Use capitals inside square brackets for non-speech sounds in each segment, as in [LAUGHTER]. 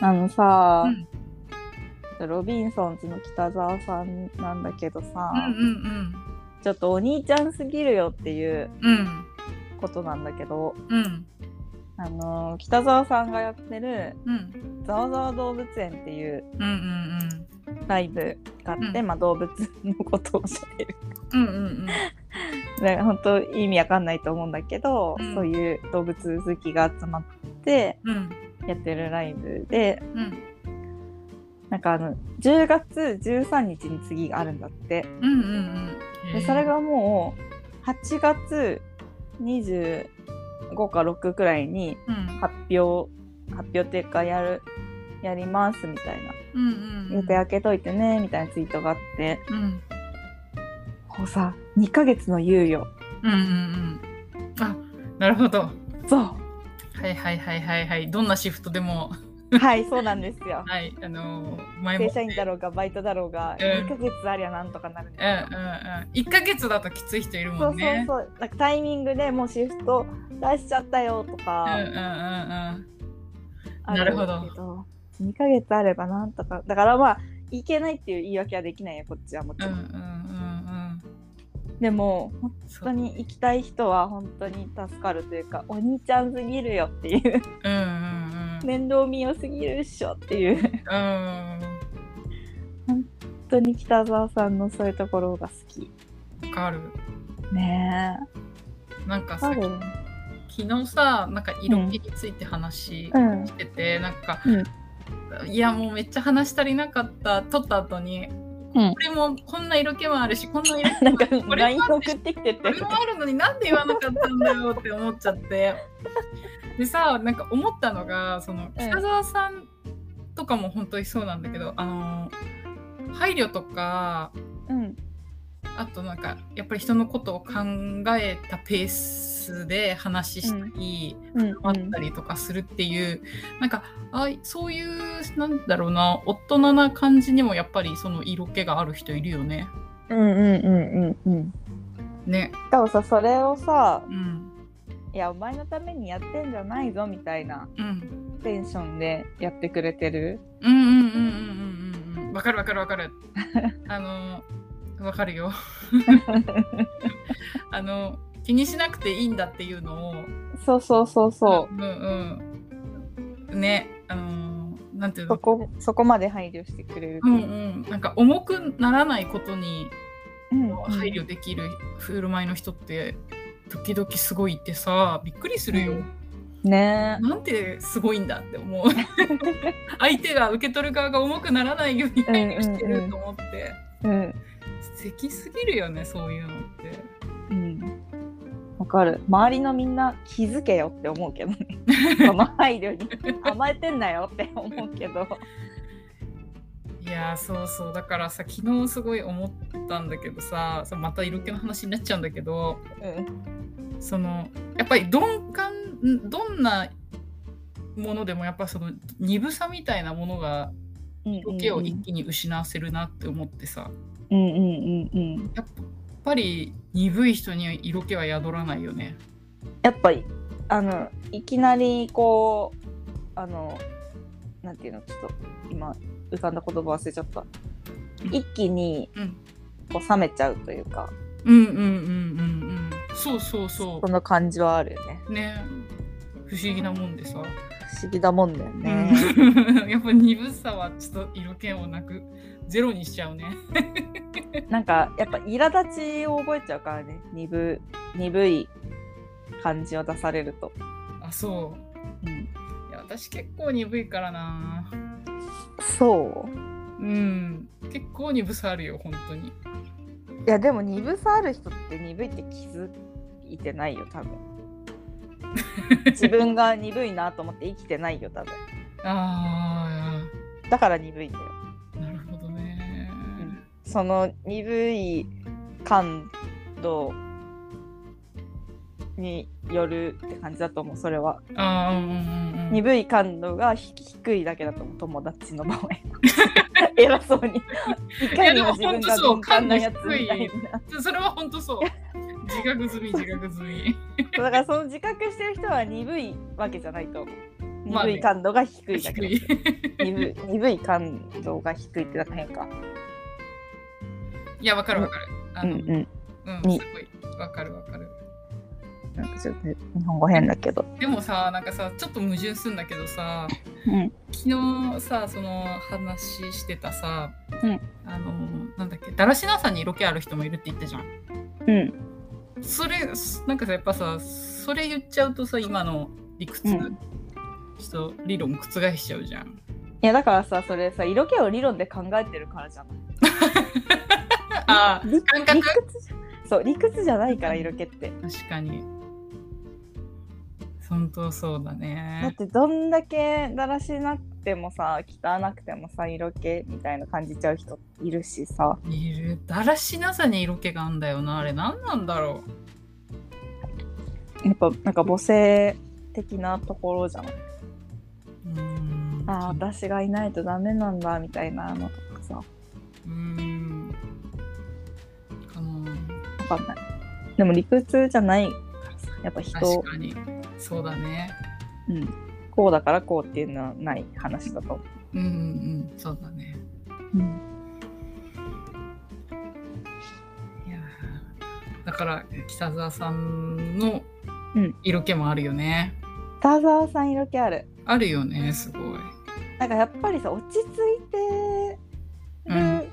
あのさ、うん。ロビンソンズの北沢さんなんだけどさ、うんうんちょっとお兄ちゃんすぎるよっていううん。うんことなんだけど、うん。あのー北沢さんがやってるうん「ざわざわ動物園」っていううんうんライブがあって、うん。まあ、動物のことを教える。うんうんうん。[LAUGHS] で本当意味わかんないと思うんだけど、うん。そういう動物好きが集まってうんやってるライブでうん。なんかあの10月13日に次があるんだって。うんうんうん。でそれがもう8月25か6くらいにうん。発表発表っていうかやるやりますみたいな。うんうん予定開けといてねみたいなツイートがあって。うん。こうさ2ヶ月の猶予。うんうんうん。あなるほど。そうはいはいはいはいはい。どんなシフトでも。はいそうなんですよ。[LAUGHS] はいあのー前も。正社員だろうがバイトだろうがうん。2ヶ月ありゃなんとかなるうんうんうん1ヶ月だときつい人いるそうそうもんねそう。なんかタイミングでもうシフト出しちゃったよとうんうんかうんうん。あなるほどんですけど。2ヶ月あればなんとか。だからまあいけないっていう言い訳はできないよこっちはもちろん、うん。うんうんうんでも本当に行きたい人は本当に助かるというかお兄ちゃんすぎるよっていう。うんうんうん。面倒見よすぎるっしょっていう。うん。本当に北沢さんのそういうところが好き。わかる。ねえ。なんかさ昨日さなんか色気について話うん。してて、なんか、うん。いやもうめっちゃ話し足りなかった撮った後にうん。これもこんな色気もあるしこんな色気 [LAUGHS] なんかこれ LINE もあってきてて。これもあるのになんで言わなかったんだよって思っちゃって。[LAUGHS] でさなんか思ったのがその北澤さんとかも本当にそうなんだけど、あの配慮とかうんあとなんかやっぱり人のことを考えたペースで話したり、うんあったりとかするっていう、なんかあそういうなんだろうな大人な感じにもやっぱりその色気がある人いるよね。うんうんうんうんうんね。しかもさそれをさうん。いやお前のためにやってんじゃないぞみたいなうん。テンションでやってくれてる？うんうんうんうんうんうんうん。わかるわかるわかる。[LAUGHS] あのわかるよ。あの気にしなくていいんだっていうのを。そうそうそうそううんうん。ね。あのなんていうの？そこそこまで配慮してくれるうんうん。なんか重くならないことにうんうん配慮できる振る舞いの人って時々すごいってさびっくりするよ、ねなんてすごいんだって思う [LAUGHS] 相手が受け取る側が重くならないように配慮してると思って、えうん素敵すぎるよねそういうのってうん。わかる。周りのみんな気づけよって思うけどね。[LAUGHS] その配慮に。甘えてんなよって思うけど。いやーそうそう。だからさ昨日すごい思ったんだけどささまた色気の話になっちゃうんだけどうん。そのやっぱり鈍感んどんなものでもやっぱその鈍さみたいなものが色気を一気に失わせるなって思ってさ、うんうんうんうんやっぱり鈍い人には色気は宿らないよね。やっぱりあのいきなりこうあのなんていうのちょっと今浮かんだ言葉忘れちゃった。うん。一気にうん、こう冷めちゃうというか。うんうんうんうんうん。そうそうそその感じはあるよね。うね。不思議なもんでさ、不思議だもんだよね、うん。[LAUGHS] やっぱ鈍さはちょっと色気をなくゼロにしちゃうね。[LAUGHS] なんかやっぱ苛立ちを覚えちゃうからね。鈍鈍い感じを出されると、あそう。うん、いや私結構鈍いからな。そう。うん。結構鈍さあるよ本当に。いやでも鈍さある人って鈍いって気づいてないよ多分自分が鈍いなと思って生きてないよ多分。あだから鈍いんだよ。あなるほどね、その鈍い感度によるって感じだと思うそれは。ああうんうんうん鈍い感度がひ低いだけだと思う友達の場合 [LAUGHS] 偉そうに。いかにも自分が鈍感なやつみたいな。それは本当そう。自覚済み、自覚済み。だからその自覚してる人は鈍いわけじゃないと鈍い感度が低いだけ低い。鈍鈍い感度が低いってなんか変かいや、わかるわかる。あの、うんうんうん、すにごい。わかるわかる。なんかちょっと日本語変だけどでもさ、なんかさ、ちょっと矛盾するんだけどさ、うん昨日さ、その話してたさ、うんあの、なんだっけ、だらしなさに色気ある人もいるって言ったじゃん。うんそれ、なんかさ、やっぱさ、それ言っちゃうとさ、今の理屈、うんちょっと理論覆しちゃうじゃん。いやだからさそれさ色気を理論で考えてるからじゃない [LAUGHS] あ理感覚？理屈そう理屈じゃないから色気って確かに。本当そうだだっね。てどんだけだらしなくてもさ汚くてもさ色気みたいな感じちゃう人いるしさいる。だらしなさに色気があんだよな。あれ何なんだろやっぱなんか母性的なところじゃないう。うーん。ああ私がいないとダメなんだみたいなのとかさうーん。かな。わかんないでも理屈じゃないからさやっぱ人確かに。そうだね。うん、こうだからこうっていうのはない話だと思うんうんうん。そうだね。う、うん、いやーだから北沢さんのうん色気もあるよね。田沢さん色気あるあるよね、すごい。なんかやっぱりさ落ち着いてうんる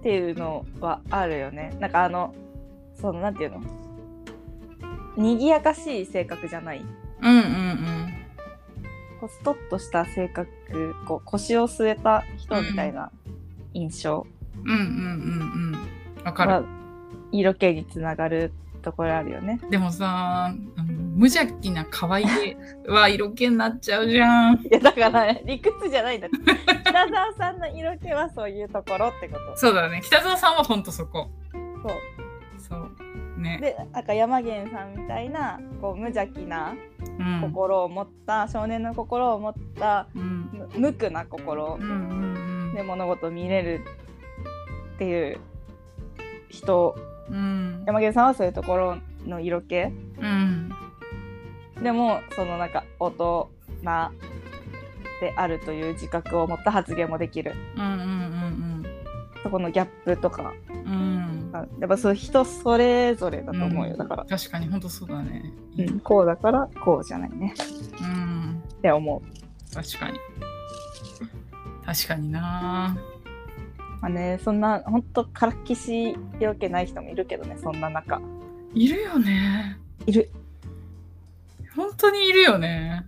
っていうのはあるよね、なんかあのそのなんていうの？賑やかしい性格じゃないうんうんこうストッとした性格こう腰を据えた人みたいな印象うん。うんうんうんうん。わかる。は色気につながるところあるよね。でもさ、無邪気な可愛げは色気になっちゃうじゃん。[LAUGHS] いやだから理屈じゃないんだ北沢さんの色気はそういうところってこと。そうだね。北沢さんはほんとそこ。そうそう。ね。でなんか山源さんみたいなこう無邪気なうん。心を持った、少年の心を持ったうん。む無垢な心うんうんで物事を見れるっていう人うん。うん。山源さんはそういうところの色気うん。でもそのなんか大人であるという自覚を持った発言もできるうんうんうんそこのギャップとかうん。うん。やっぱそう人それぞれだと思うよ、うんだから、確かにほんとそうだね。うん、こうだからこうじゃないねうん。って思う確かに。確かになまあねそんなほんとからっきし色気ない人もいるけどねそんな中いるよね。いる本当にいるよね。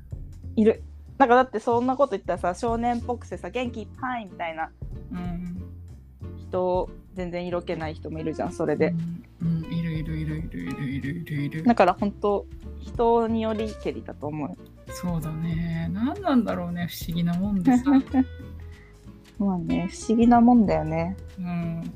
いるなんかだってそんなこと言ったらさ少年っぽくてさ元気いっぱいみたいなうん。人全然色気ない人もいるじゃんそれで、うん、うん、いるいるいるいるいるいるいるいる。だから本当人によりけりだと思う。そうだね。何なんだろうね不思議なもんでさ、[LAUGHS] まあね不思議なもんだよね。うん、